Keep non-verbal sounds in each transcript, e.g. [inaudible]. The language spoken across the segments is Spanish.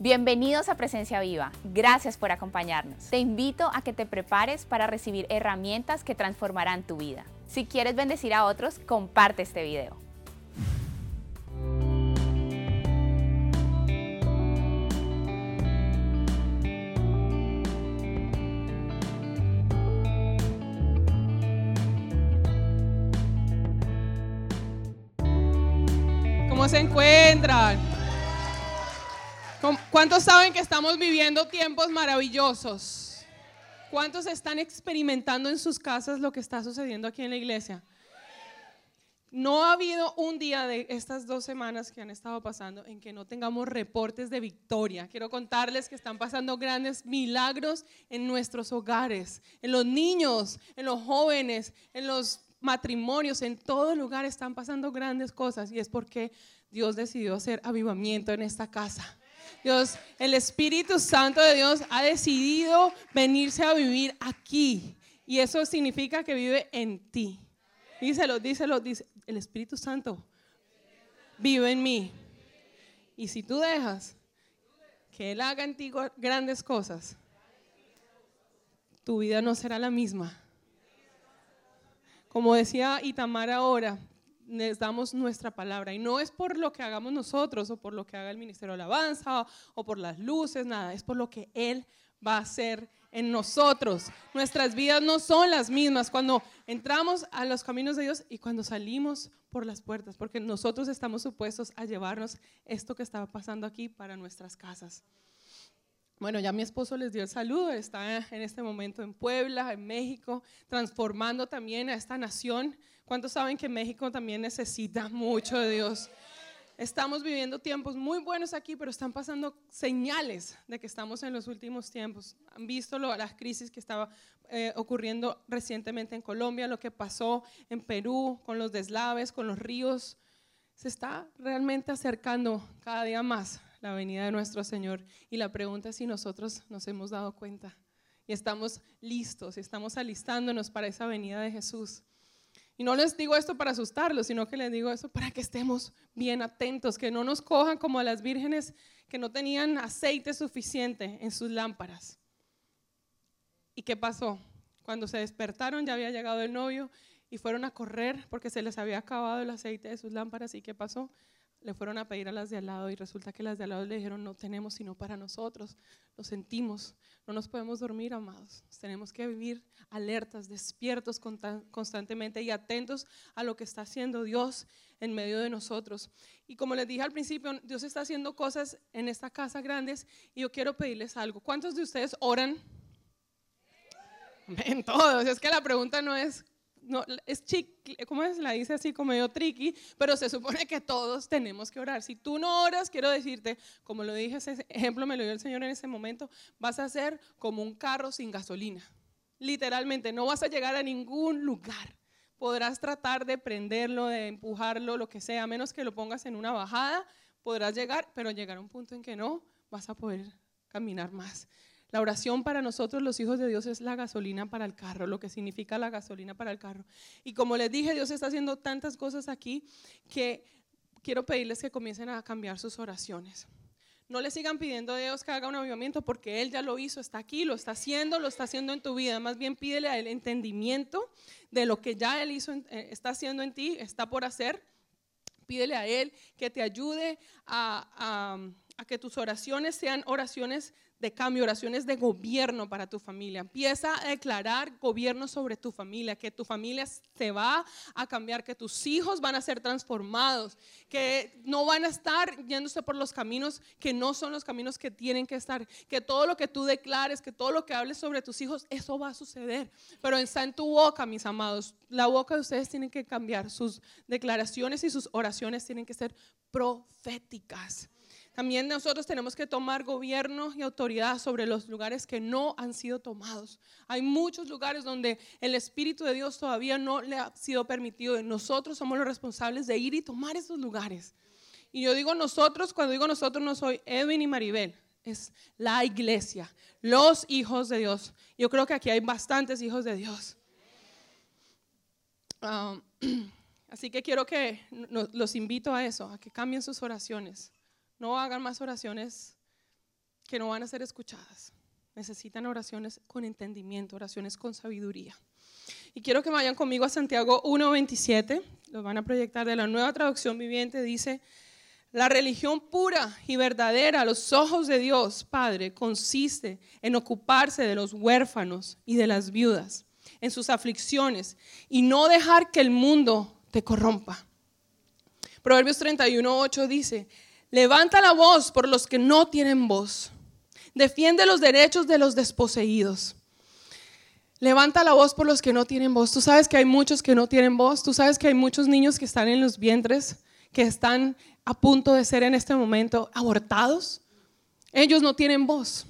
Bienvenidos a Presencia Viva. Gracias por acompañarnos. Te invito a que te prepares para recibir herramientas que transformarán tu vida. Si quieres bendecir a otros, comparte este video. ¿Cómo se encuentran? ¿Cuántos saben que estamos viviendo tiempos maravillosos? ¿Cuántos están experimentando en sus casas lo que está sucediendo aquí en la iglesia? No ha habido un día de estas dos semanas que han estado pasando en que no tengamos reportes de victoria. Quiero contarles que están pasando grandes milagros en nuestros hogares, en los niños, en los jóvenes, en los matrimonios, en todo lugar están pasando grandes cosas y es porque Dios decidió hacer avivamiento en esta casa. Dios, el Espíritu Santo de Dios ha decidido venirse a vivir aquí. Y eso significa que vive en ti. Díselo, díselo, dice, el Espíritu Santo vive en mí. Y si tú dejas que Él haga en ti grandes cosas, tu vida no será la misma. Como decía Itamar ahora, les damos nuestra palabra. Y no es por lo que hagamos nosotros o por lo que haga el Ministerio de Alabanza o, por las luces, nada, es por lo que Él va a hacer en nosotros. Nuestras vidas no son las mismas cuando entramos a los caminos de Dios y cuando salimos por las puertas, porque nosotros estamos supuestos a llevarnos esto que estaba pasando aquí para nuestras casas. Bueno, ya mi esposo les dio el saludo, está en este momento en Puebla, en México, transformando también a esta nación ¿Cuántos saben que México también necesita mucho de Dios? Estamos viviendo tiempos muy buenos aquí, pero están pasando señales de que estamos en los últimos tiempos. Han visto lo, las crisis que estaba eh, ocurriendo recientemente en Colombia, lo que pasó en Perú con los deslaves, con los ríos. Se está realmente acercando cada día más la venida de nuestro Señor. Y la pregunta es si nosotros nos hemos dado cuenta y estamos listos, y estamos alistándonos para esa venida de Jesús. Y no les digo esto para asustarlos, sino que les digo esto para que estemos bien atentos, que no nos cojan como a las vírgenes que no tenían aceite suficiente en sus lámparas. ¿Y qué pasó? Cuando se despertaron ya había llegado el novio y fueron a correr porque se les había acabado el aceite de sus lámparas. ¿Y qué pasó? Le fueron a pedir a las de al lado y resulta que las de al lado le dijeron, no tenemos sino para nosotros, lo sentimos, no nos podemos dormir, amados, tenemos que vivir alertas, despiertos constantemente y atentos a lo que está haciendo Dios en medio de nosotros. Y como les dije al principio, Dios está haciendo cosas en esta casa grandes y yo quiero pedirles algo. ¿Cuántos de ustedes oran? Todos, es que la pregunta no es no, es chicle, ¿cómo es? La dice así como medio tricky, pero se supone que todos tenemos que orar. Si tú no oras, quiero decirte, como lo dije, ese ejemplo me lo dio el Señor en ese momento, vas a ser como un carro sin gasolina. Literalmente, no vas a llegar a ningún lugar. Podrás tratar de prenderlo, de empujarlo, lo que sea, a menos que lo pongas en una bajada, podrás llegar, pero llegar a un punto en que no vas a poder caminar más. La oración para nosotros los hijos de Dios es la gasolina para el carro, lo que significa la gasolina para el carro. Y como les dije, Dios está haciendo tantas cosas aquí que quiero pedirles que comiencen a cambiar sus oraciones. No le sigan pidiendo a Dios que haga un avivamiento porque Él ya lo hizo, está aquí, lo está haciendo, lo está haciendo en tu vida. Más bien pídele a Él entendimiento de lo que ya Él hizo, eh, está haciendo en ti, está por hacer. Pídele a Él que te ayude a, a que tus oraciones sean oraciones de cambio, oraciones de gobierno para tu familia. Empieza a declarar gobierno sobre tu familia, que tu familia se va a cambiar, que tus hijos van a ser transformados, que no van a estar yéndose por los caminos que no son los caminos que tienen que estar, que todo lo que tú declares, que todo lo que hables sobre tus hijos, eso va a suceder. Pero está en tu boca, mis amados. La boca de ustedes tiene que cambiar, sus declaraciones y sus oraciones tienen que ser proféticas. También nosotros tenemos que tomar gobierno y autoridad sobre los lugares que no han sido tomados. Hay muchos lugares donde el Espíritu de Dios todavía no le ha sido permitido y nosotros somos los responsables de ir y tomar esos lugares. Y yo digo nosotros, cuando digo nosotros no soy Edwin y Maribel, es la iglesia, los hijos de Dios. Yo creo que aquí hay bastantes hijos de Dios. Ah, [clears throat] así que quiero que los invito a eso, a que cambien sus oraciones no hagan más oraciones que no van a ser escuchadas. Necesitan oraciones con entendimiento, oraciones con sabiduría. Y quiero que vayan conmigo a Santiago 1.27, lo van a proyectar de la nueva traducción viviente, dice, la religión pura y verdadera a los ojos de Dios, Padre, consiste en ocuparse de los huérfanos y de las viudas, en sus aflicciones, y no dejar que el mundo te corrompa. Proverbios 31.8 dice, levanta la voz por los que no tienen voz, defiende los derechos de los desposeídos. Levanta la voz por los que no tienen voz. Tú sabes que hay muchos que no tienen voz. Tú sabes que hay muchos niños que están en los vientres, que están a punto de ser en este momento abortados. Ellos no tienen voz.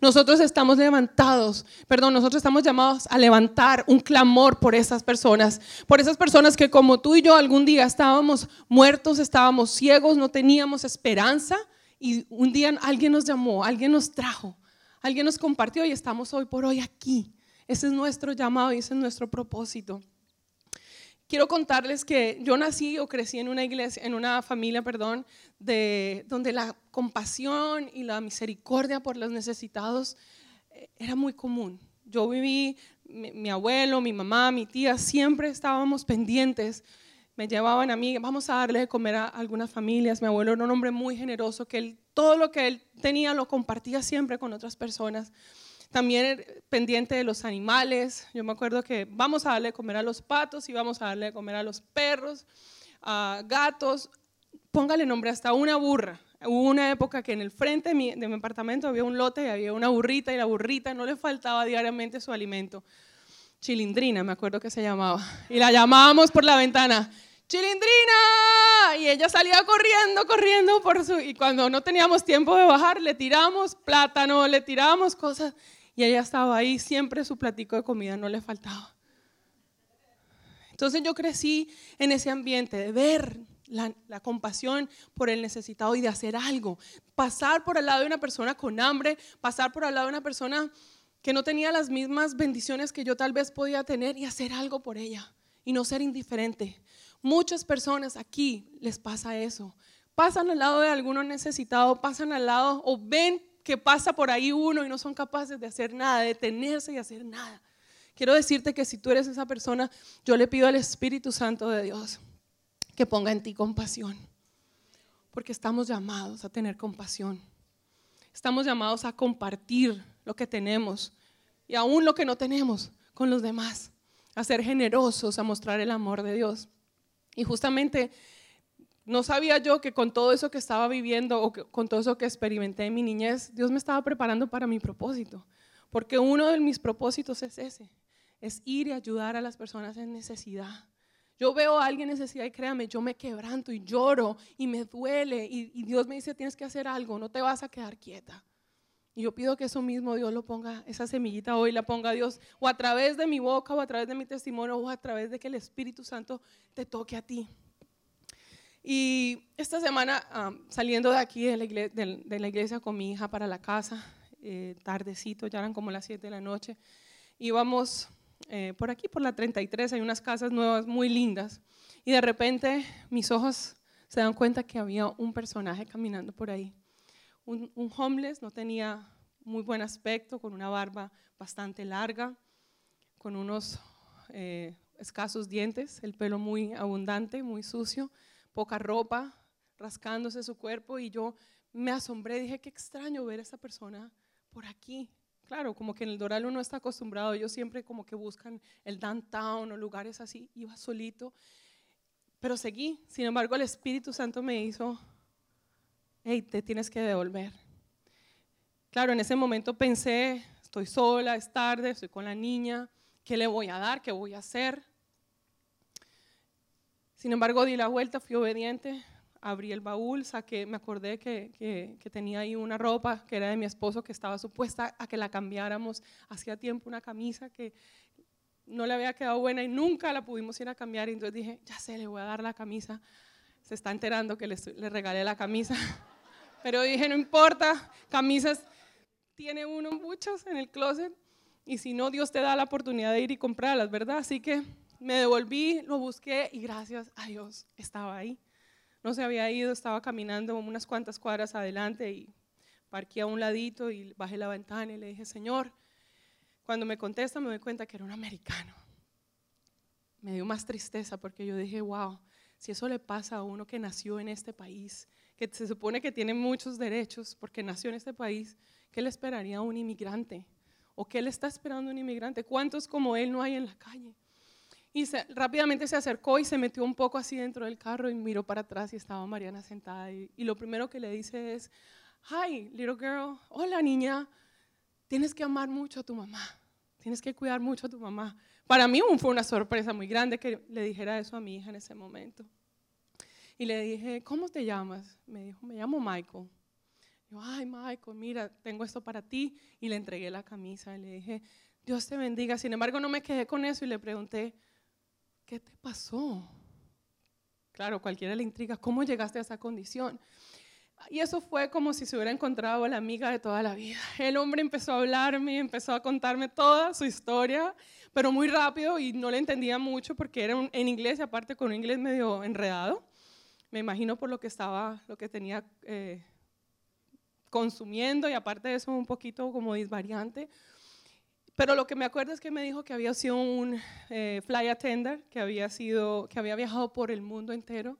Nosotros estamos levantados, perdón, nosotros estamos llamados a levantar un clamor por esas personas, por esas personas que como tú y yo algún día estábamos muertos, estábamos ciegos, no teníamos esperanza y un día alguien nos llamó, alguien nos trajo, alguien nos compartió y estamos hoy por hoy aquí. Ese es nuestro llamado y ese es nuestro propósito. Quiero contarles que yo nací o crecí en una iglesia, en una familia, perdón, de, donde la compasión y la misericordia por los necesitados eh, era muy común. Yo viví, mi, abuelo, mi mamá, mi tía, siempre estábamos pendientes. Me llevaban a mí, vamos a darle de comer a algunas familias. Mi abuelo era un hombre muy generoso, que todo lo que él tenía lo compartía siempre con otras personas. También pendiente de los animales. Yo me acuerdo que vamos a darle de comer a los patos y vamos a darle de comer a los perros, a gatos. Póngale nombre hasta una burra. Hubo una época que en el frente de mi, de apartamento había un lote y había una burrita y la burrita no le faltaba diariamente su alimento. Chilindrina, me acuerdo que se llamaba. Y la llamábamos por la ventana. Chilindrina. Y ella salía corriendo, corriendo por su... Y cuando no teníamos tiempo de bajar, le tiramos plátano, le tiramos cosas. Y ella estaba ahí, siempre su platico de comida no le faltaba. Entonces yo crecí en ese ambiente de ver la, compasión por el necesitado y de hacer algo. Pasar por al lado de una persona con hambre, pasar por al lado de una persona que no tenía las mismas bendiciones que yo tal vez podía tener y hacer algo por ella y no ser indiferente. Muchas personas aquí les pasa eso. Pasan al lado de alguno necesitado, pasan al lado o ven que pasa por ahí uno y no son capaces de hacer nada, de detenerse y hacer nada. Quiero decirte que si tú eres esa persona, yo le pido al Espíritu Santo de Dios que ponga en ti compasión. Porque estamos llamados a tener compasión. Estamos llamados a compartir lo que tenemos y aún lo que no tenemos con los demás. A ser generosos, a mostrar el amor de Dios. Y justamente no sabía yo que con todo eso que estaba viviendo o con todo eso que experimenté en mi niñez, Dios me estaba preparando para mi propósito. Porque uno de mis propósitos es ese, es ir y ayudar a las personas en necesidad. Yo veo a alguien en necesidad y créame, yo me quebranto y lloro y me duele y, y, Dios me dice, tienes que hacer algo, no te vas a quedar quieta. Y yo pido que eso mismo Dios lo ponga, esa semillita hoy la ponga Dios, o a través de mi boca, o a través de mi testimonio, o a través de que el Espíritu Santo te toque a ti. Y esta semana, saliendo de aquí de la, iglesia, con mi hija para la casa, eh, tardecito, ya eran como las 7 de la noche, íbamos eh, por aquí, por la 33, hay unas casas nuevas muy lindas, y de repente mis ojos se dan cuenta que había un personaje caminando por ahí. Un, homeless, no tenía muy buen aspecto, con una barba bastante larga, con unos eh, escasos dientes, el pelo muy abundante, muy sucio, poca ropa, rascándose su cuerpo y yo me asombré, dije, qué extraño ver a esta persona por aquí. Claro, como que en el Doral uno está acostumbrado, ellos siempre como que buscan el downtown o lugares así, iba solito, pero seguí. Sin embargo, el Espíritu Santo me hizo, hey, te tienes que devolver. Claro, en ese momento pensé, estoy sola, es tarde, estoy con la niña, ¿qué le voy a dar? ¿Qué voy a hacer? Sin embargo, di la vuelta, fui obediente, abrí el baúl, saqué, me acordé que, que, tenía ahí una ropa que era de mi esposo, que estaba supuesta a que la cambiáramos hacía tiempo, una camisa que no le había quedado buena y nunca la pudimos ir a cambiar. Entonces dije, ya sé, le voy a dar la camisa. Se está enterando que le, le regalé la camisa. [laughs] Pero dije, no importa, camisas tiene uno muchas en el closet. Y si no, Dios te da la oportunidad de ir y comprarlas, ¿verdad? Así que me devolví, lo busqué y gracias a Dios estaba ahí. No se había ido, estaba caminando unas cuantas cuadras adelante y parqué a un ladito y bajé la ventana y le dije, Señor, cuando me contesta me doy cuenta que era un americano. Me dio más tristeza porque yo dije, wow, si eso le pasa a uno que nació en este país, que se supone que tiene muchos derechos porque nació en este país, ¿qué le esperaría a un inmigrante? ¿O qué le está esperando un inmigrante? ¿Cuántos como él no hay en la calle? Y rápidamente se acercó y se metió un poco así dentro del carro y miró para atrás y estaba Mariana sentada. Y, y lo primero que le dice es, hi, little girl, hola niña, tienes que amar mucho a tu mamá, tienes que cuidar mucho a tu mamá. Para mí fue una sorpresa muy grande que le dijera eso a mi hija en ese momento. Y le dije, ¿cómo te llamas? Me dijo, me llamo Michael. Yo, ay Michael, mira, tengo esto para ti. Y le entregué la camisa y le dije, Dios te bendiga. Sin embargo, no me quedé con eso y le pregunté, ¿qué te pasó? Claro, cualquiera le intriga, ¿cómo llegaste a esa condición? Y eso fue como si se hubiera encontrado la amiga de toda la vida. El hombre empezó a hablarme, empezó a contarme toda su historia, pero muy rápido y no le entendía mucho porque era en inglés aparte con un inglés medio enredado. Me imagino por lo que estaba, lo que tenía eh, consumiendo y aparte de eso un poquito como disvariante. Pero lo que me acuerdo es que me dijo que había sido un eh, fly attender, que había, sido, que había viajado por el mundo entero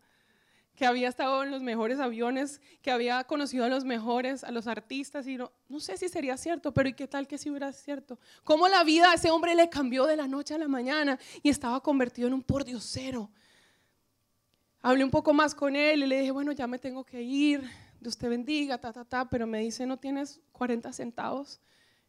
que había estado en los mejores aviones, que había conocido a los mejores, a los artistas, y no, no sé si sería cierto, pero ¿y qué tal que si hubiera cierto? ¿Cómo la vida a ese hombre le cambió de la noche a la mañana y estaba convertido en un pordiosero? Hablé un poco más con él y le dije, bueno, ya me tengo que ir, Dios te bendiga, ta, ta, ta, pero me dice, ¿no tienes 40 centavos?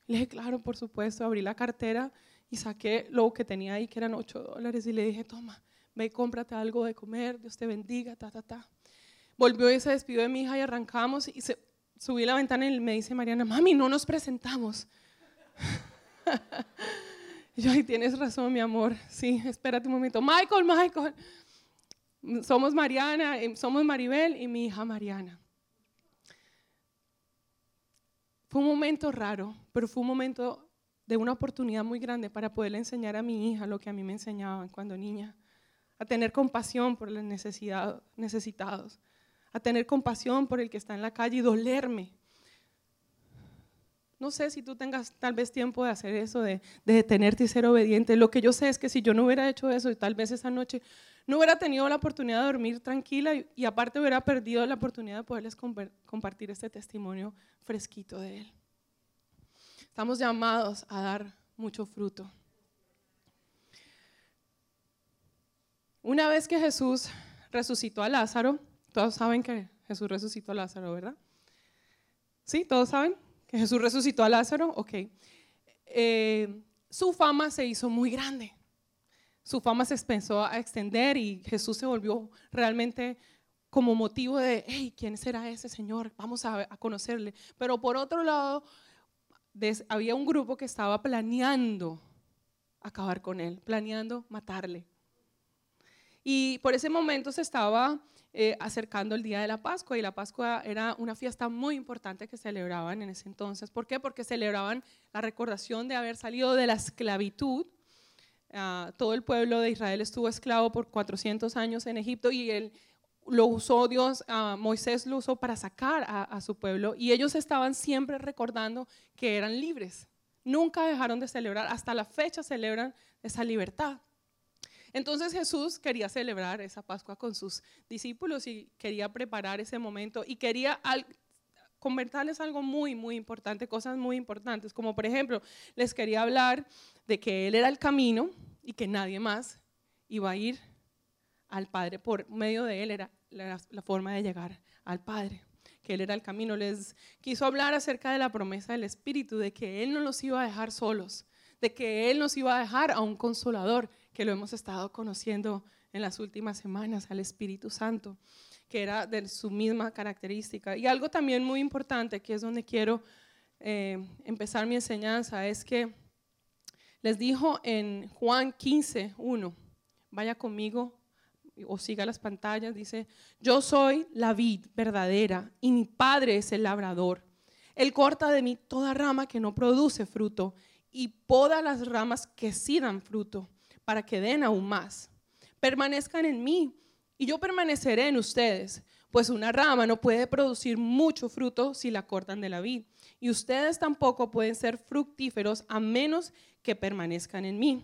Le dije, claro, por supuesto, abrí la cartera y saqué lo que tenía ahí, que eran 8 dólares, y le dije, toma ve y cómprate algo de comer, Dios te bendiga, ta, ta, ta. Volvió y se despidió de mi hija y arrancamos y se, subí la ventana y me dice Mariana, mami, no nos presentamos. [laughs] yo, ay, tienes razón, mi amor. Sí, espérate un momento. Michael, Michael. Somos Mariana, eh, somos Maribel y mi hija Mariana. Fue un momento raro, pero fue un momento de una oportunidad muy grande para poderle enseñar a mi hija lo que a mí me enseñaban cuando niña a tener compasión por los necesitados, a tener compasión por el que está en la calle y dolerme. No sé si tú tengas tal vez tiempo de hacer eso, de, detenerte y ser obediente. Lo que yo sé es que si yo no hubiera hecho eso y tal vez esa noche no hubiera tenido la oportunidad de dormir tranquila y, y aparte hubiera perdido la oportunidad de poderles compartir este testimonio fresquito de Él. Estamos llamados a dar mucho fruto. Una vez que Jesús resucitó a Lázaro, todos saben que Jesús resucitó a Lázaro, ¿verdad? ¿Sí? ¿Todos saben que Jesús resucitó a Lázaro? Ok. Eh, su fama se hizo muy grande. Su fama se empezó a extender y Jesús se volvió realmente como motivo de, hey, ¿quién será ese Señor? Vamos a, conocerle. Pero por otro lado, había un grupo que estaba planeando acabar con él, planeando matarle. Y por ese momento se estaba eh, acercando el día de la Pascua y la Pascua era una fiesta muy importante que celebraban en ese entonces. ¿Por qué? Porque celebraban la recordación de haber salido de la esclavitud. Ah, todo el pueblo de Israel estuvo esclavo por 400 años en Egipto y él lo usó Dios, uh, Moisés lo usó para sacar a, a su pueblo y ellos estaban siempre recordando que eran libres. Nunca dejaron de celebrar, hasta la fecha celebran esa libertad. Entonces Jesús quería celebrar esa Pascua con sus discípulos y quería preparar ese momento y quería convertirles algo muy, muy importante, cosas muy importantes, como por ejemplo, les quería hablar de que Él era el camino y que nadie más iba a ir al Padre por medio de Él, era la, la forma de llegar al Padre que Él era el camino. Les quiso hablar acerca de la promesa del Espíritu, de que Él no los iba a dejar solos, de que Él nos iba a dejar a un consolador, que lo hemos estado conociendo en las últimas semanas, al Espíritu Santo, que era de su misma característica. Y algo también muy importante, que es donde quiero eh, empezar mi enseñanza, es que les dijo en Juan 15, 1, vaya conmigo o siga las pantallas, dice, yo soy la vid verdadera y mi padre es el labrador. Él corta de mí toda rama que no produce fruto y poda las ramas que sí dan fruto para que den aún más. Permanezcan en mí y yo permaneceré en ustedes. Pues una rama no puede producir mucho fruto si la cortan de la vid. Y ustedes tampoco pueden ser fructíferos a menos que permanezcan en mí.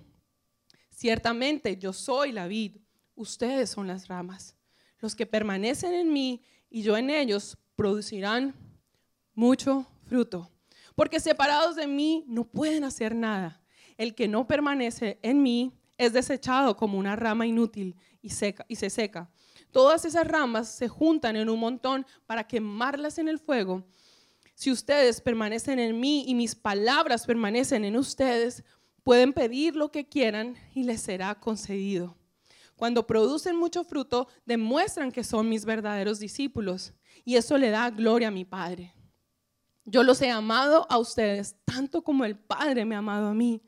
Ciertamente yo soy la vid, ustedes son las ramas. Los que permanecen en mí y yo en ellos producirán mucho fruto. Porque separados de mí no pueden hacer nada. El que no permanece en mí es desechado como una rama inútil y, seca, y se seca. Todas esas ramas se juntan en un montón para quemarlas en el fuego. Si ustedes permanecen en mí y mis palabras permanecen en ustedes, pueden pedir lo que quieran y les será concedido. Cuando producen mucho fruto, demuestran que son mis verdaderos discípulos y eso le da gloria a mi Padre. Yo los he amado a ustedes tanto como el Padre me ha amado a mí.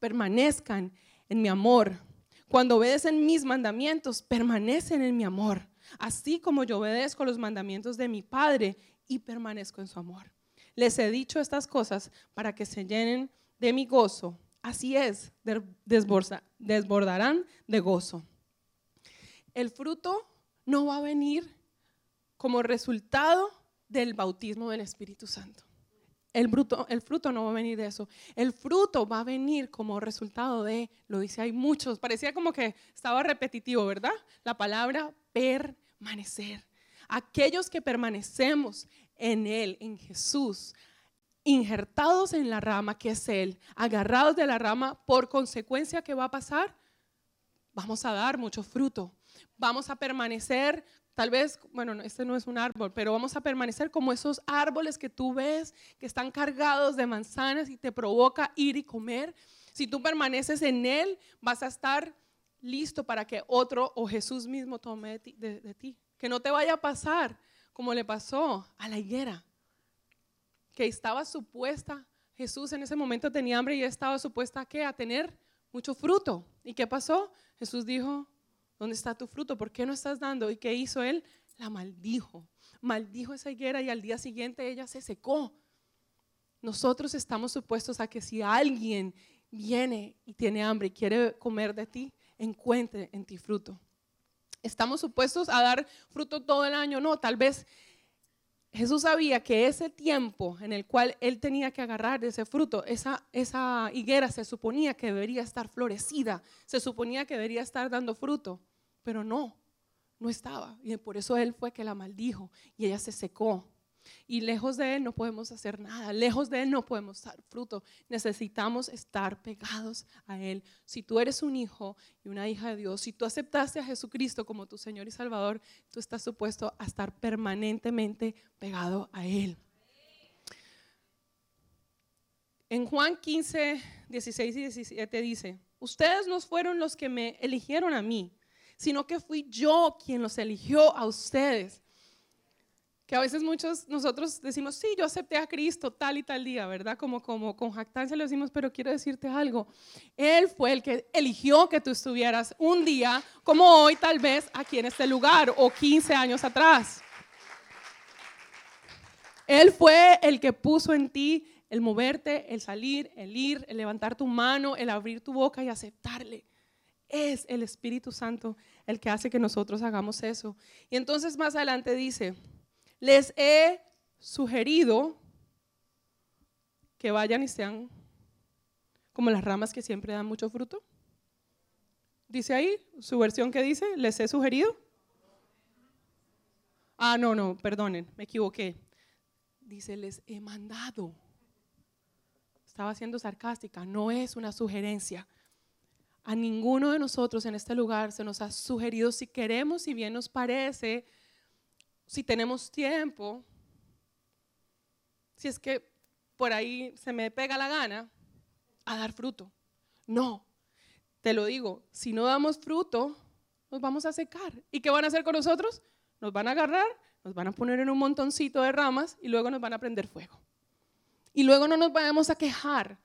Permanezcan en mi amor. Cuando obedecen mis mandamientos, permanecen en mi amor, así como yo obedezco los mandamientos de mi Padre y permanezco en su amor. Les he dicho estas cosas para que se llenen de mi gozo. Así es, desbordarán de gozo. El fruto no va a venir como resultado del bautismo del Espíritu Santo. El, fruto no va a venir de eso. El fruto va a venir como resultado de, lo dice, hay muchos, parecía como que estaba repetitivo, ¿verdad? La palabra permanecer. Aquellos que permanecemos en Él, en Jesús, injertados en la rama que es Él, agarrados de la rama, por consecuencia, ¿qué va a pasar? Vamos a dar mucho fruto. Vamos a permanecer Tal vez, bueno, este no es un árbol, pero vamos a permanecer como esos árboles que tú ves que están cargados de manzanas y te provoca ir y comer. Si tú permaneces en Él, vas a estar listo para que otro o Jesús mismo tome de, ti. Que no te vaya a pasar como le pasó a la higuera, que estaba supuesta, Jesús en ese momento tenía hambre y estaba supuesta qué? A tener mucho fruto. ¿Y qué pasó? Jesús dijo, ¿Dónde está tu fruto? ¿Por qué no estás dando? ¿Y qué hizo él? La maldijo. Maldijo esa higuera y al día siguiente ella se secó. Nosotros estamos supuestos a que si alguien viene y tiene hambre y quiere comer de ti, encuentre en ti fruto. Estamos supuestos a dar fruto todo el año. No, tal vez Jesús sabía que ese tiempo en el cual él tenía que agarrar de ese fruto, esa, esa higuera se suponía que debería estar florecida, se suponía que debería estar dando fruto, pero no, no estaba. Y por eso él fue que la maldijo y ella se secó. Y lejos de Él no podemos hacer nada, lejos de Él no podemos dar fruto. Necesitamos estar pegados a Él. Si tú eres un hijo y una hija de Dios, si tú aceptaste a Jesucristo como tu Señor y Salvador, tú estás supuesto a estar permanentemente pegado a Él. En Juan 15, 16 y 17 dice, ustedes no fueron los que me eligieron a mí, sino que fui yo quien los eligió a ustedes que a veces muchos nosotros decimos, sí, yo acepté a Cristo tal y tal día, ¿verdad? Como, como con jactancia le decimos, pero quiero decirte algo. Él fue el que eligió que tú estuvieras un día, como hoy tal vez, aquí en este lugar o 15 años atrás. Él fue el que puso en ti el moverte, el salir, el ir, el levantar tu mano, el abrir tu boca y aceptarle. Es el Espíritu Santo el que hace que nosotros hagamos eso. Y entonces más adelante dice, les he sugerido que vayan y sean como las ramas que siempre dan mucho fruto. Dice ahí, su versión que dice, les he sugerido. Ah, no, no, perdonen, me equivoqué. Dice, les he mandado. Estaba siendo sarcástica, no es una sugerencia. A ninguno de nosotros en este lugar se nos ha sugerido si queremos, si bien nos parece, si tenemos tiempo, si es que por ahí se me pega la gana, a dar fruto. No, te lo digo, si no damos fruto, nos vamos a secar. ¿Y qué van a hacer con nosotros? Nos van a agarrar, nos van a poner en un montoncito de ramas y luego nos van a prender fuego. Y luego no nos vayamos a quejar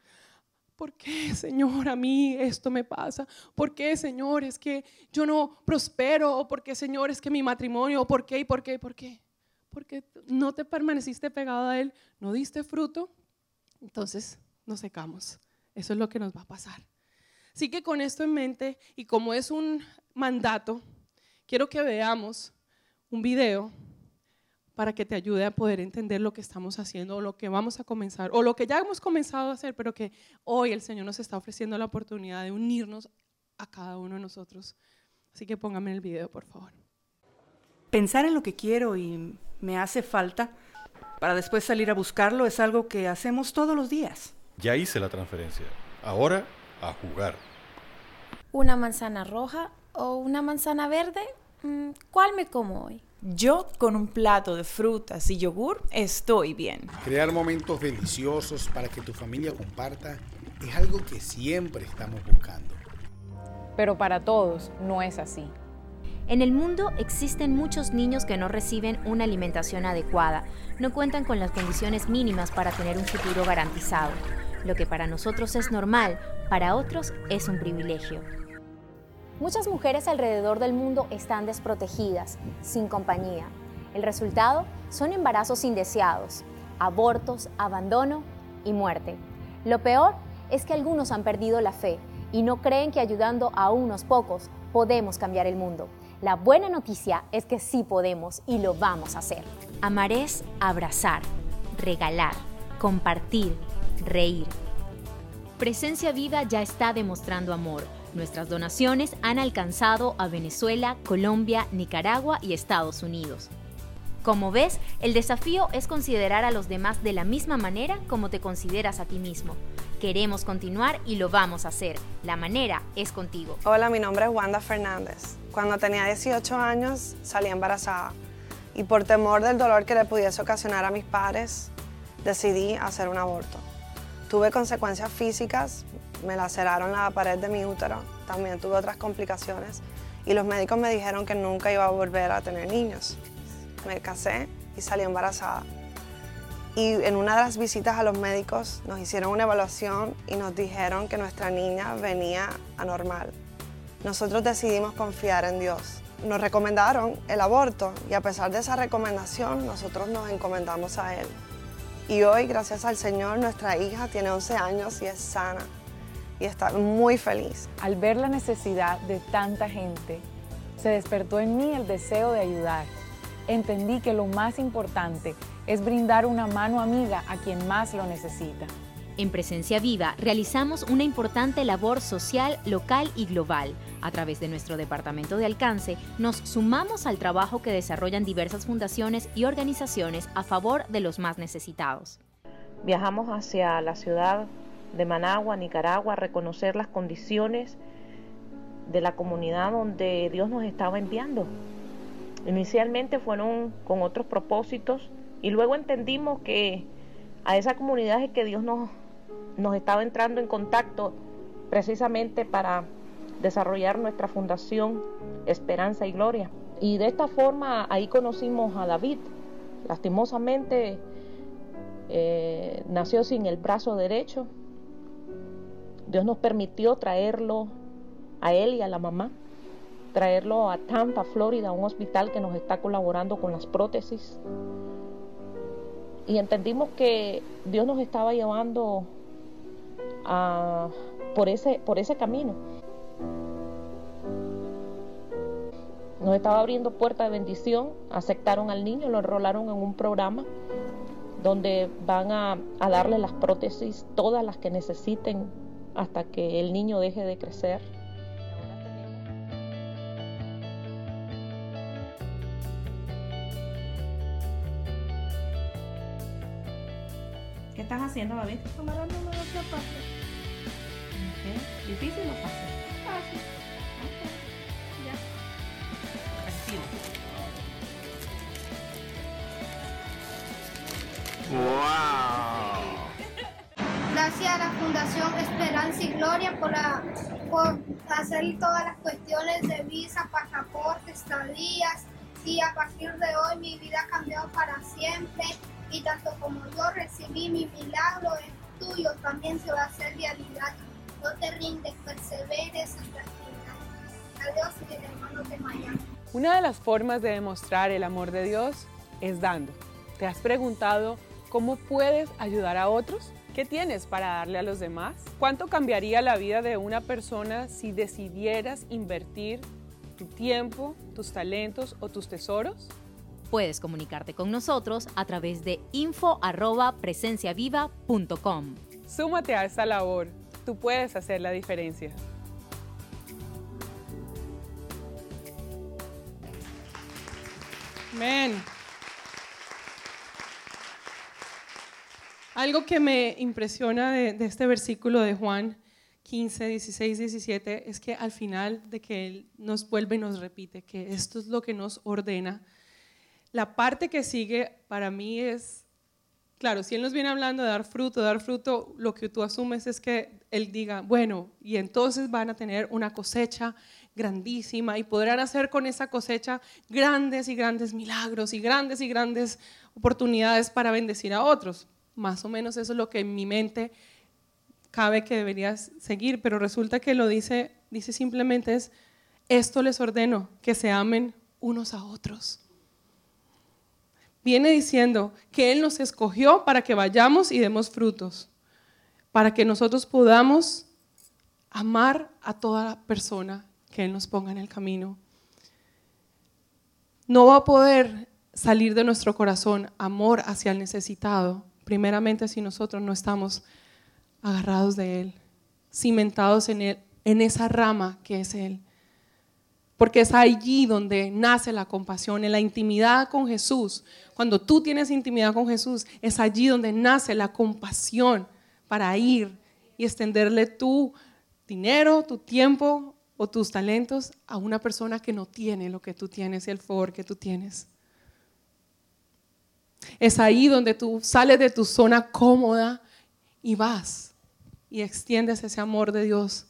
¿por qué, Señor, a mí esto me pasa? ¿Por qué, Señor, es que yo no prospero? ¿O por qué, Señor, es que mi matrimonio? ¿O por qué? ¿Y por qué? ¿Por qué? Porque no te permaneciste pegado a Él, no diste fruto, entonces nos secamos. Eso es lo que nos va a pasar. Así que con esto en mente y como es un mandato, quiero que veamos un video para que te ayude a poder entender lo que estamos haciendo o lo que vamos a comenzar o lo que ya hemos comenzado a hacer, pero que hoy el Señor nos está ofreciendo la oportunidad de unirnos a cada uno de nosotros. Así que póngame el video, por favor. Pensar en lo que quiero y me hace falta para después salir a buscarlo es algo que hacemos todos los días. Ya hice la transferencia. Ahora a jugar. ¿Una manzana roja o una manzana verde? Mm, ¿Cuál me como hoy? Yo con un plato de frutas y yogur estoy bien. Crear momentos deliciosos para que tu familia comparta es algo que siempre estamos buscando. Pero para todos no es así. En el mundo existen muchos niños que no reciben una alimentación adecuada, no cuentan con las condiciones mínimas para tener un futuro garantizado. Lo que para nosotros es normal, para otros es un privilegio. Muchas mujeres alrededor del mundo están desprotegidas, sin compañía. El resultado son embarazos indeseados, abortos, abandono y muerte. Lo peor es que algunos han perdido la fe y no creen que ayudando a unos pocos podemos cambiar el mundo. La buena noticia es que sí podemos y lo vamos a hacer. Amar es abrazar, regalar, compartir, reír. Presencia Viva ya está demostrando amor. Nuestras donaciones han alcanzado a Venezuela, Colombia, Nicaragua y Estados Unidos. Como ves, el desafío es considerar a los demás de la misma manera como te consideras a ti mismo. Queremos continuar y lo vamos a hacer. La manera es contigo. Hola, mi nombre es Wanda Fernández. Cuando tenía 18 años salí embarazada y por temor del dolor que le pudiese ocasionar a mis padres, decidí hacer un aborto. Tuve consecuencias físicas, me laceraron la pared de mi útero, también tuve otras complicaciones y los médicos me dijeron que nunca iba a volver a tener niños. Me casé y salí embarazada. Y en una de las visitas a los médicos nos hicieron una evaluación y nos dijeron que nuestra niña venía anormal. Nosotros decidimos confiar en Dios. Nos recomendaron el aborto y a pesar de esa recomendación nosotros nos encomendamos a Él. Y hoy, gracias al Señor, nuestra hija tiene 11 años y es sana y está muy feliz. Al ver la necesidad de tanta gente, se despertó en mí el deseo de ayudar. Entendí que lo más importante es brindar una mano amiga a quien más lo necesita. En Presencia Viva realizamos una importante labor social, local y global. A través de nuestro departamento de alcance, nos sumamos al trabajo que desarrollan diversas fundaciones y organizaciones a favor de los más necesitados. Viajamos hacia la ciudad de Managua, Nicaragua, reconocer las condiciones de la comunidad donde Dios nos estaba enviando. Inicialmente fueron con otros propósitos y luego entendimos que a esa comunidad es que Dios nos, nos estaba entrando en contacto precisamente para desarrollar nuestra fundación Esperanza y Gloria. Y de esta forma ahí conocimos a David. Lastimosamente eh, nació sin el brazo derecho. Dios nos permitió traerlo a él y a la mamá, traerlo a Tampa, Florida, a un hospital que nos está colaborando con las prótesis. Y entendimos que Dios nos estaba llevando a, por, ese, por ese camino. Nos estaba abriendo puerta de bendición, aceptaron al niño, lo enrolaron en un programa donde van a, a darle las prótesis, todas las que necesiten hasta que el niño deje de crecer. ¿Qué estás haciendo, David? Tomándome los zapatos. Okay. ¿Difícil o fácil? Fácil. Okay. Ya. Tranquilo. ¡Wow! Gracias a la Fundación Esperanza y Gloria por, la, por hacer todas las cuestiones de visa, pasaporte, estadías. Y a partir de hoy mi vida ha cambiado para siempre. Y tanto como yo recibí mi milagro, el tuyo también se va a hacer realidad. No te rindes, perseveres hasta el final. Adiós, mi hermano de Miami. Una de las formas de demostrar el amor de Dios es dando. ¿Te has preguntado cómo puedes ayudar a otros? ¿Qué tienes para darle a los demás? ¿Cuánto cambiaría la vida de una persona si decidieras invertir tu tiempo, tus talentos o tus tesoros? Puedes comunicarte con nosotros a través de info@presenciaviva.com. Súmate a esta labor. Tú puedes hacer la diferencia. Amén. Algo que me impresiona de, este versículo de Juan 15, 16, 17 es que al final de que Él nos vuelve y nos repite que esto es lo que nos ordena, la parte que sigue para mí es, claro, si Él nos viene hablando de dar fruto, dar fruto, lo que tú asumes es que Él diga, bueno, y entonces van a tener una cosecha grandísima y podrán hacer con esa cosecha grandes y grandes milagros y grandes y grandes oportunidades para bendecir a otros. Más o menos eso es lo que en mi mente cabe que deberías seguir, pero resulta que lo dice, dice simplemente es, esto les ordeno, que se amen unos a otros. Viene diciendo que Él nos escogió para que vayamos y demos frutos, para que nosotros podamos amar a toda persona que Él nos ponga en el camino. No va a poder salir de nuestro corazón amor hacia el necesitado, primeramente si nosotros no estamos agarrados de Él, cimentados en, él, en esa rama que es Él. Porque es allí donde nace la compasión, en la intimidad con Jesús. Cuando tú tienes intimidad con Jesús, es allí donde nace la compasión para ir y extenderle tu dinero, tu tiempo o tus talentos a una persona que no tiene lo que tú tienes y el favor que tú tienes. Es ahí donde tú sales de tu zona cómoda y vas y extiendes ese amor de Dios.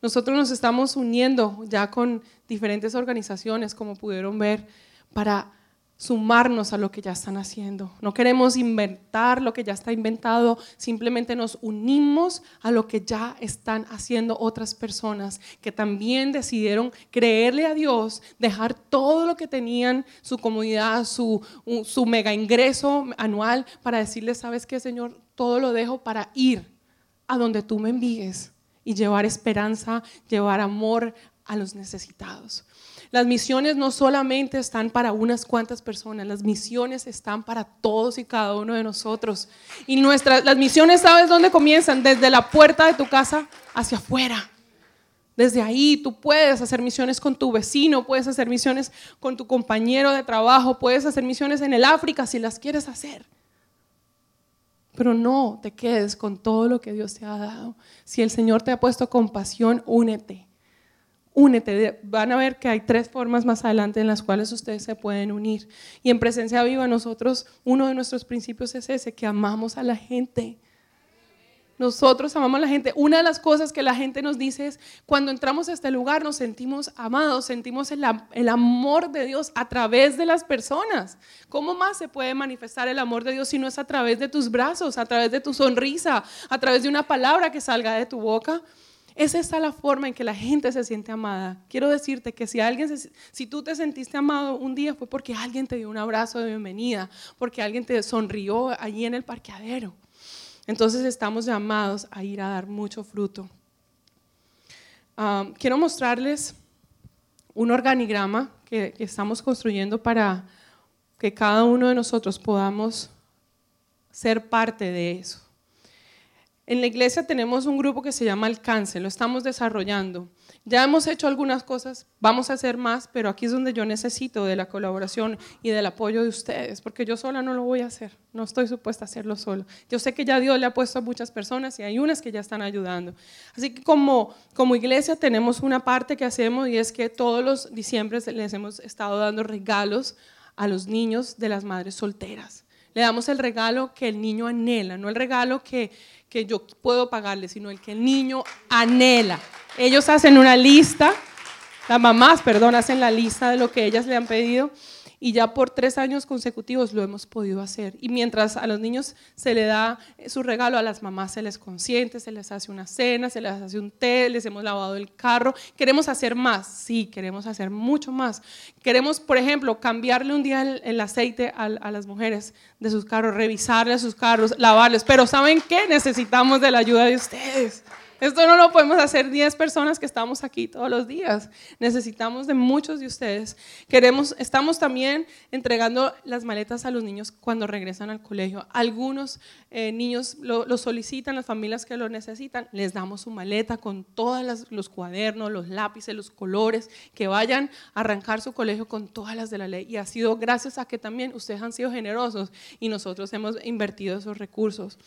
Nosotros nos estamos uniendo ya con diferentes organizaciones, como pudieron ver, para sumarnos a lo que ya están haciendo. No queremos inventar lo que ya está inventado, simplemente nos unimos a lo que ya están haciendo otras personas que también decidieron creerle a Dios, dejar todo lo que tenían, su comunidad, su, su mega ingreso anual, para decirle, ¿sabes qué, Señor? Todo lo dejo para ir a donde tú me envíes y llevar esperanza, llevar amor a los necesitados. Las misiones no solamente están para unas cuantas personas, las misiones están para todos y cada uno de nosotros. Y nuestras, las misiones, ¿sabes dónde comienzan? Desde la puerta de tu casa hacia afuera. Desde ahí tú puedes hacer misiones con tu vecino, puedes hacer misiones con tu compañero de trabajo, puedes hacer misiones en el África si las quieres hacer. Pero no te quedes con todo lo que Dios te ha dado. Si el Señor te ha puesto compasión, únete únete. Van a ver que hay tres formas más adelante en las cuales ustedes se pueden unir. Y en presencia viva nosotros, uno de nuestros principios es ese, que amamos a la gente. Nosotros amamos a la gente. Una de las cosas que la gente nos dice es, cuando entramos a este lugar nos sentimos amados, sentimos el, el, amor de Dios a través de las personas. ¿Cómo más se puede manifestar el amor de Dios si no es a través de tus brazos, a través de tu sonrisa, a través de una palabra que salga de tu boca? Es la forma en que la gente se siente amada. Quiero decirte que si, alguien si tú te sentiste amado un día fue porque alguien te dio un abrazo de bienvenida, porque alguien te sonrió allí en el parqueadero. Entonces estamos llamados a ir a dar mucho fruto. quiero mostrarles un organigrama que estamos construyendo para que cada uno de nosotros podamos ser parte de eso. En la iglesia tenemos un grupo que se llama Alcance, lo estamos desarrollando. Ya hemos hecho algunas cosas, vamos a hacer más, pero aquí es donde yo necesito de la colaboración y del apoyo de ustedes, porque yo sola no lo voy a hacer, no estoy supuesta a hacerlo solo. Yo sé que ya Dios le ha puesto a muchas personas y hay unas que ya están ayudando. Así que como, como iglesia tenemos una parte que hacemos y es que todos los diciembre les hemos estado dando regalos a los niños de las madres solteras. Le damos el regalo que el niño anhela, no el regalo que que yo puedo pagarle, sino el que el niño anhela. Ellos hacen una lista, las mamás, perdón, hacen la lista de lo que ellas le han pedido y ya por tres años consecutivos lo hemos podido hacer. Y mientras a los niños se le da su regalo, a las mamás se les consiente, se les hace una cena, se les hace un té, les hemos lavado el carro. ¿Queremos hacer más? Sí, queremos hacer mucho más. Queremos, por ejemplo, cambiarle un día el, aceite a, a, las mujeres de sus carros, revisarle sus carros, lavarles. Pero ¿saben qué? Necesitamos de la ayuda de ustedes. Esto no lo podemos hacer 10 personas que estamos aquí todos los días. Necesitamos de muchos de ustedes. Queremos, estamos también entregando las maletas a los niños cuando regresan al colegio. Algunos eh, niños lo, solicitan, las familias que lo necesitan, les damos su maleta con todos los cuadernos, los lápices, los colores, que vayan a arrancar su colegio con todas las de la ley. Y ha sido gracias a que también ustedes han sido generosos y nosotros hemos invertido esos recursos.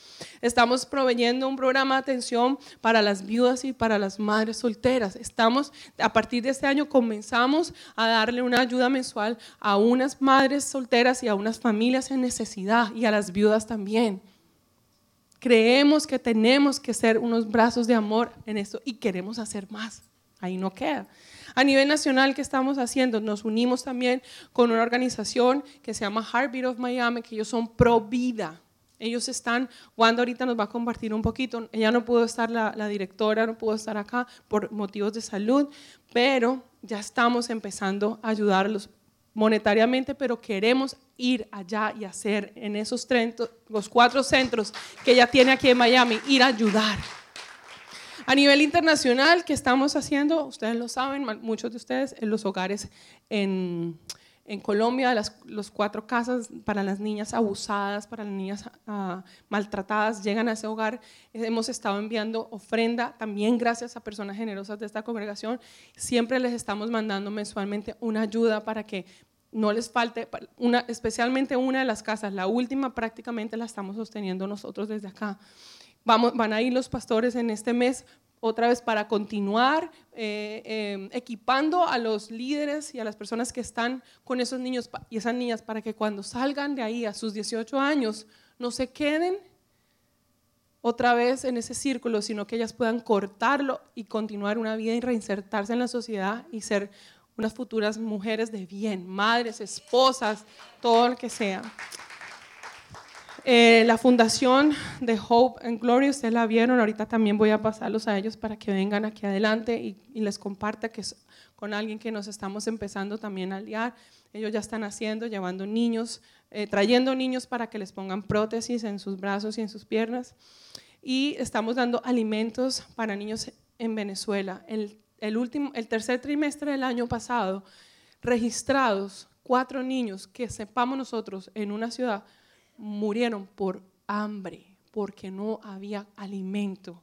Estamos proveyendo un programa de atención para las viudas y para las madres solteras. Estamos, a partir de este año comenzamos a darle una ayuda mensual a unas madres solteras y a unas familias en necesidad y a las viudas también. Creemos que tenemos que ser unos brazos de amor en esto y queremos hacer más. Ahí no queda. A nivel nacional, ¿qué estamos haciendo? Nos unimos también con una organización que se llama Heartbeat of Miami, que ellos son pro vida. Ellos están, Wanda ahorita nos va a compartir un poquito, ella no pudo estar, la, directora no pudo estar acá por motivos de salud, pero ya estamos empezando a ayudarlos monetariamente, pero queremos ir allá y hacer en esos los cuatro centros que ella tiene aquí en Miami, ir a ayudar. A nivel internacional, ¿qué estamos haciendo? Ustedes lo saben, muchos de ustedes, en los hogares en, en Colombia, las los cuatro casas para las niñas abusadas, para las niñas ah, maltratadas, llegan a ese hogar. Hemos estado enviando ofrenda, también gracias a personas generosas de esta congregación. Siempre les estamos mandando mensualmente una ayuda para que no les falte, una, especialmente una de las casas, la última prácticamente la estamos sosteniendo nosotros desde acá. Vamos, van a ir los pastores en este mes otra vez para continuar eh, eh, equipando a los líderes y a las personas que están con esos niños y esas niñas para que cuando salgan de ahí a sus 18 años no se queden otra vez en ese círculo, sino que ellas puedan cortarlo y continuar una vida y reinsertarse en la sociedad y ser unas futuras mujeres de bien, madres, esposas, todo lo que sea. Eh, la fundación de Hope and Glory, ustedes la vieron, ahorita también voy a pasarlos a ellos para que vengan aquí adelante y, les comparta que es con alguien que nos estamos empezando también a aliar. Ellos ya están haciendo, llevando niños, eh, trayendo niños para que les pongan prótesis en sus brazos y en sus piernas. Y estamos dando alimentos para niños en Venezuela. El, el, último, el tercer trimestre del año pasado, registrados cuatro niños que sepamos nosotros en una ciudad murieron por hambre, porque no había alimento.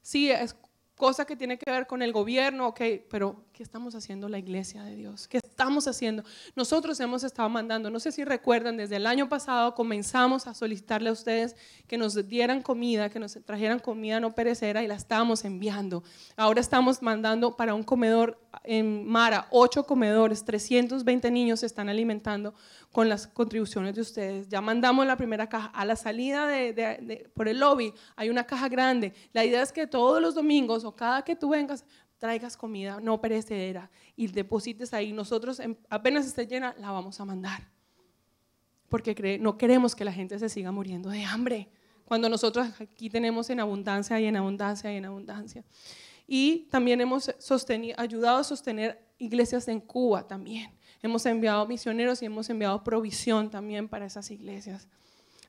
Sí, es cosa que tiene que ver con el gobierno, ok, pero ¿qué estamos haciendo la iglesia de Dios? ¿Qué estamos haciendo? Nosotros hemos estado mandando, no sé si recuerdan, desde el año pasado comenzamos a solicitarle a ustedes que nos dieran comida, que nos trajeran comida no perecera y la estábamos enviando. Ahora estamos mandando para un comedor en Mara, ocho comedores, 320 niños se están alimentando con las contribuciones de ustedes. Ya mandamos la primera caja. A la salida de, por el lobby hay una caja grande. La idea es que todos los domingos o cada que tú vengas traigas comida no perecedera y deposites ahí. Nosotros apenas esté llena la vamos a mandar. Porque no queremos que la gente se siga muriendo de hambre. Cuando nosotros aquí tenemos en abundancia y en abundancia y en abundancia. Y también hemos sostenido, ayudado a sostener iglesias en Cuba también. Hemos enviado misioneros y hemos enviado provisión también para esas iglesias.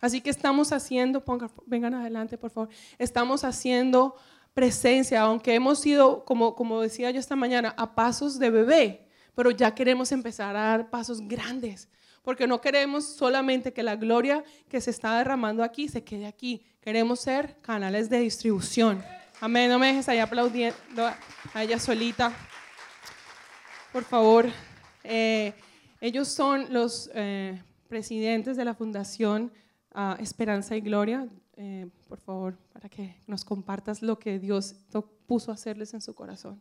Así que estamos haciendo, vengan adelante por favor, estamos haciendo presencia, aunque hemos sido, como, como decía yo esta mañana, a pasos de bebé, pero ya queremos empezar a dar pasos grandes, porque no queremos solamente que la gloria que se está derramando aquí se quede aquí, queremos ser canales de distribución. Amén, no me dejes ahí aplaudiendo a ella solita. Por favor. Eh, ellos son los eh, presidentes de la Fundación ah, Esperanza y Gloria. Eh, por favor, para que nos compartas lo que Dios puso a hacerles en su corazón.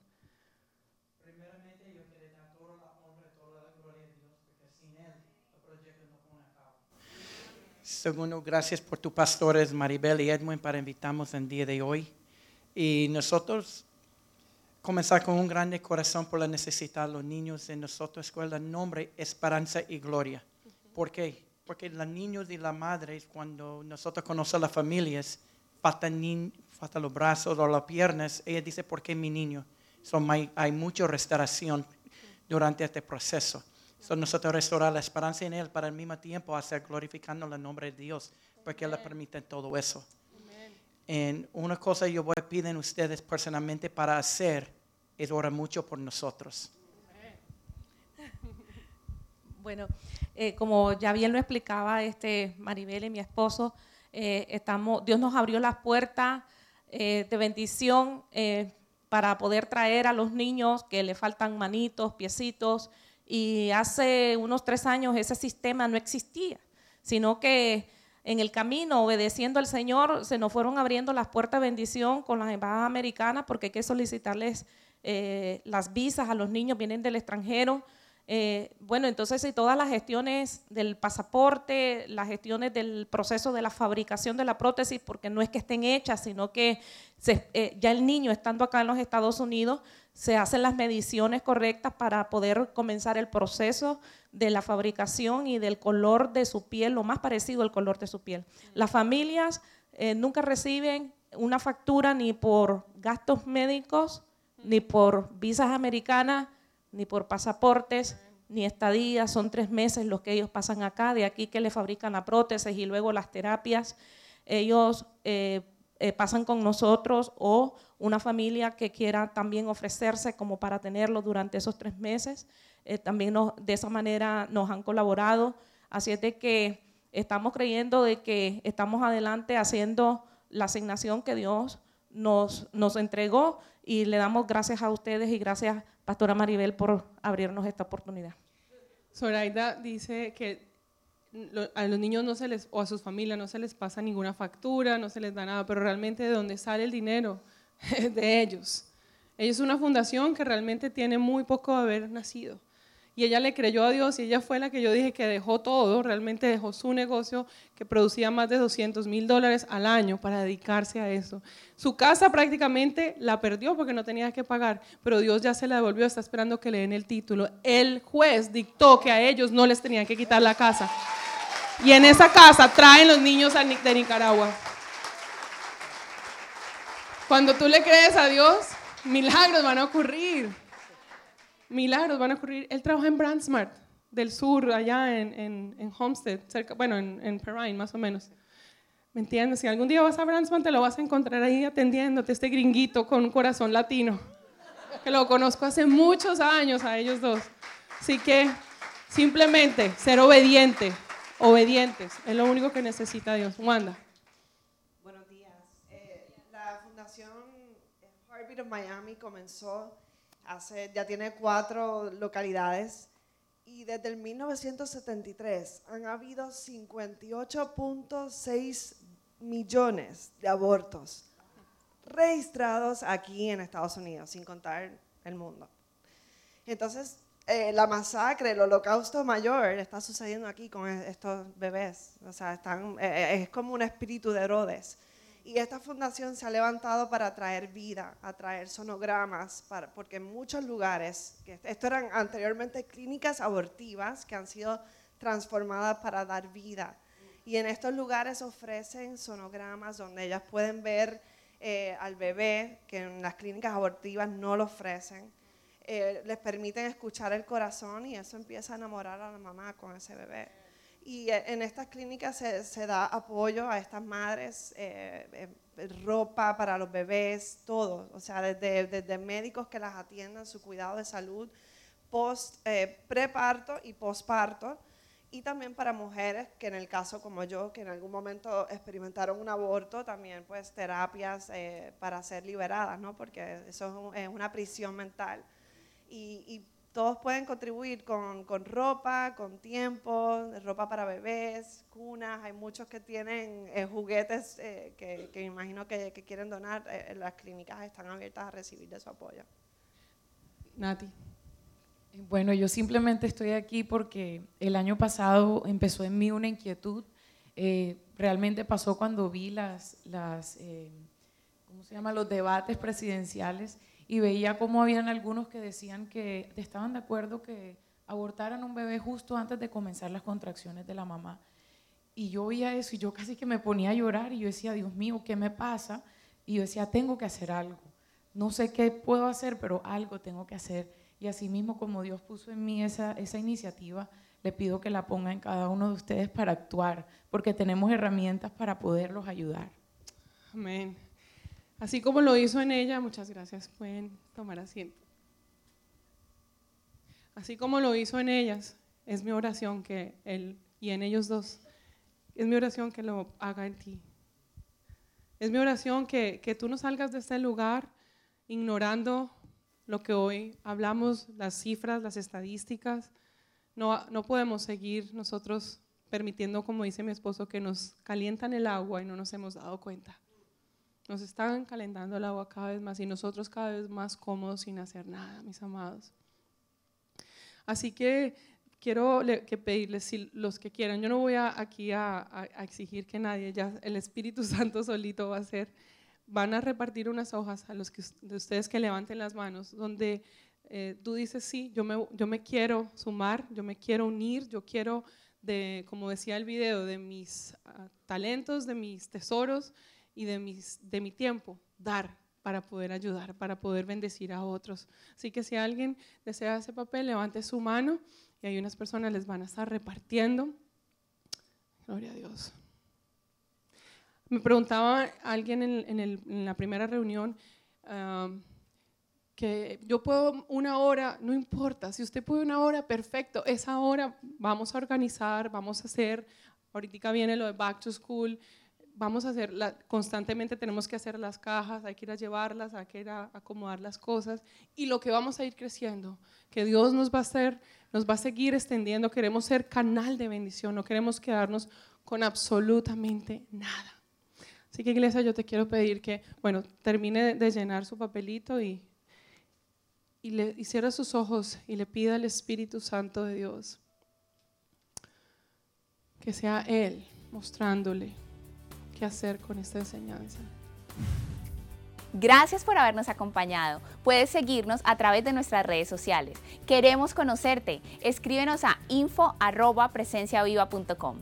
Primeramente, yo quiero dar toda la honra y toda la gloria a Dios, porque sin Él el proyecto no pone a cabo. Segundo, gracias por tus pastores Maribel y Edwin para invitarnos el día de hoy. Y nosotros comenzar con un grande corazón por la necesidad de los niños en nuestra escuela, nombre Esperanza y Gloria. ¿Por qué? Porque los niños y las madres, cuando nosotros conocemos las familias, faltan, falta los brazos o las piernas, ella dice, ¿por qué mi niño? hay, hay, mucha restauración durante este proceso. So, nosotros restaurar la esperanza en Él para al mismo tiempo hacer glorificando el nombre de Dios, porque Él le permite todo eso. En una cosa yo voy a pedir a ustedes personalmente para hacer es orar mucho por nosotros. [laughs] Bueno, eh, como ya bien lo explicaba este Maribel y mi esposo, eh, estamos, Dios nos abrió las puertas eh, de bendición para poder traer a los niños que le faltan manitos, piecitos, y hace unos tres años ese sistema no existía, sino que en el camino, obedeciendo al Señor, se nos fueron abriendo las puertas de bendición con las embajadas americanas porque hay que solicitarles las visas a los niños, vienen del extranjero eh, bueno, entonces y todas las gestiones del pasaporte, las gestiones del proceso de la fabricación de la prótesis, porque no es que estén hechas, sino que eh, ya el niño estando acá en los Estados Unidos, se hacen las mediciones correctas para poder comenzar el proceso de la fabricación y del color de su piel, lo más parecido al color de su piel. Las familias eh, nunca reciben una factura ni por gastos médicos, ni por visas americanas, ni por pasaportes, ni estadías, son tres meses los que ellos pasan acá, de aquí que le fabrican la prótesis y luego las terapias, ellos eh, eh, pasan con nosotros o una familia que quiera también ofrecerse como para tenerlo durante esos tres meses, eh, también de esa manera nos han colaborado, así es de que estamos creyendo de que estamos adelante haciendo la asignación que Dios nos, nos entregó y le damos gracias a ustedes y gracias Pastora Maribel, por abrirnos esta oportunidad. Zoraida dice que a los niños no se les, o a sus familias no se les pasa ninguna factura, no se les da nada, pero realmente de dónde sale el dinero [laughs] de ellos. Ella es una fundación que realmente tiene muy poco de haber nacido y ella le creyó a Dios y ella fue la que yo dije que dejó todo, realmente dejó su negocio que producía más de 200 mil dólares al año para dedicarse a eso. Su casa prácticamente la perdió porque no tenía que pagar, pero Dios ya se la devolvió, está esperando que le den el título. El juez dictó que a ellos no les tenían que quitar la casa. Y en esa casa traen los niños de Nicaragua. Cuando tú le crees a Dios, milagros van a ocurrir milagros van a ocurrir. Él trabaja en Brandsmart del sur, allá en, en, Homestead, cerca, bueno, en, en Perrine más o menos. ¿Me entiendes? Si algún día vas a Brandsmart, te lo vas a encontrar ahí atendiéndote, este gringuito con un corazón latino, que lo conozco hace muchos años a ellos dos. Así que simplemente ser obediente, obedientes, es lo único que necesita Dios. Wanda. Buenos días. Eh, la Fundación Heartbeat of Miami comenzó ya tiene cuatro localidades y desde el 1973 han habido 58.6 millones de abortos registrados aquí en Estados Unidos, sin contar el mundo. Entonces, eh, la masacre, el holocausto mayor está sucediendo aquí con estos bebés. O sea, eh, eh, es como un espíritu de Herodes. Y esta fundación se ha levantado para traer vida, a traer sonogramas, porque en muchos lugares, que esto eran anteriormente clínicas abortivas que han sido transformadas para dar vida. Y en estos lugares ofrecen sonogramas donde ellas pueden ver eh, al bebé, que en las clínicas abortivas no lo ofrecen. Eh, les permiten escuchar el corazón y eso empieza a enamorar a la mamá con ese bebé. Y eh, en estas clínicas se, da apoyo a estas madres, eh, eh, ropa para los bebés, todo. O sea, desde, desde, médicos que las atiendan, su cuidado de salud, post, preparto y posparto. Y también para mujeres que en el caso como yo, que en algún momento experimentaron un aborto, también pues terapias para ser liberadas, ¿no? Porque eso es, una prisión mental. Y, y todos pueden contribuir con, con, ropa, con tiempo, ropa para bebés, cunas. Hay muchos que tienen eh, juguetes eh, que, que, imagino que, que quieren donar. Eh, las clínicas están abiertas a recibir de su apoyo. Nati. Bueno, yo simplemente estoy aquí porque el año pasado empezó en mí una inquietud. realmente pasó cuando vi las, las ¿cómo se llama? los debates presidenciales y veía cómo habían algunos que decían que estaban de acuerdo que abortaran un bebé justo antes de comenzar las contracciones de la mamá. Y yo veía eso y yo casi que me ponía a llorar y yo decía, Dios mío, ¿qué me pasa? Y yo decía, tengo que hacer algo. No sé qué puedo hacer, pero algo tengo que hacer. Y así mismo como Dios puso en mí esa, esa iniciativa, le pido que la ponga en cada uno de ustedes para actuar, porque tenemos herramientas para poderlos ayudar. Amén. Así como lo hizo en ella, muchas gracias, pueden tomar asiento. Así como lo hizo en ellas, es mi oración que Él y en ellos dos, es mi oración que lo haga en ti. Es mi oración que, que tú no salgas de este lugar ignorando lo que hoy hablamos, las cifras, las estadísticas. No, no podemos seguir nosotros permitiendo, como dice mi esposo, que nos calientan el agua y no nos hemos dado cuenta. Nos están calentando el agua cada vez más y nosotros cada vez más cómodos sin hacer nada, mis amados. Así que quiero que pedirles, si los que quieran, yo no voy aquí a, exigir que nadie, ya el Espíritu [laughs] Santo solito va a hacer, van a repartir unas hojas a los que, de ustedes que levanten las manos, donde eh, tú dices, sí, yo me, yo me quiero sumar, yo me quiero unir, yo quiero, de, como decía el video, de mis ah, talentos, de mis tesoros y de, mis, de mi tiempo, dar para poder ayudar, para poder bendecir a otros. Así que si alguien desea ese papel, levante su mano y hay unas personas les van a estar repartiendo. Gloria a Dios. Me preguntaba alguien en, la primera reunión ah, que yo puedo una hora, no importa, si usted puede una hora, perfecto, esa hora vamos a organizar, vamos a hacer, ahorita viene lo de Back to School, vamos a hacer, constantemente tenemos que hacer las cajas, hay que ir a llevarlas, hay que ir a acomodar las cosas y lo que vamos a ir creciendo, que Dios nos va a hacer, nos va a seguir extendiendo, queremos ser canal de bendición, no queremos quedarnos con absolutamente nada. Así que iglesia, yo te quiero pedir que, bueno, termine de llenar su papelito y, y, le, y cierre sus ojos y le pida al Espíritu Santo de Dios que sea Él mostrándole qué hacer con esta enseñanza. Gracias por habernos acompañado. Puedes seguirnos a través de nuestras redes sociales. Queremos conocerte. Escríbenos a info.presenciaviva.com.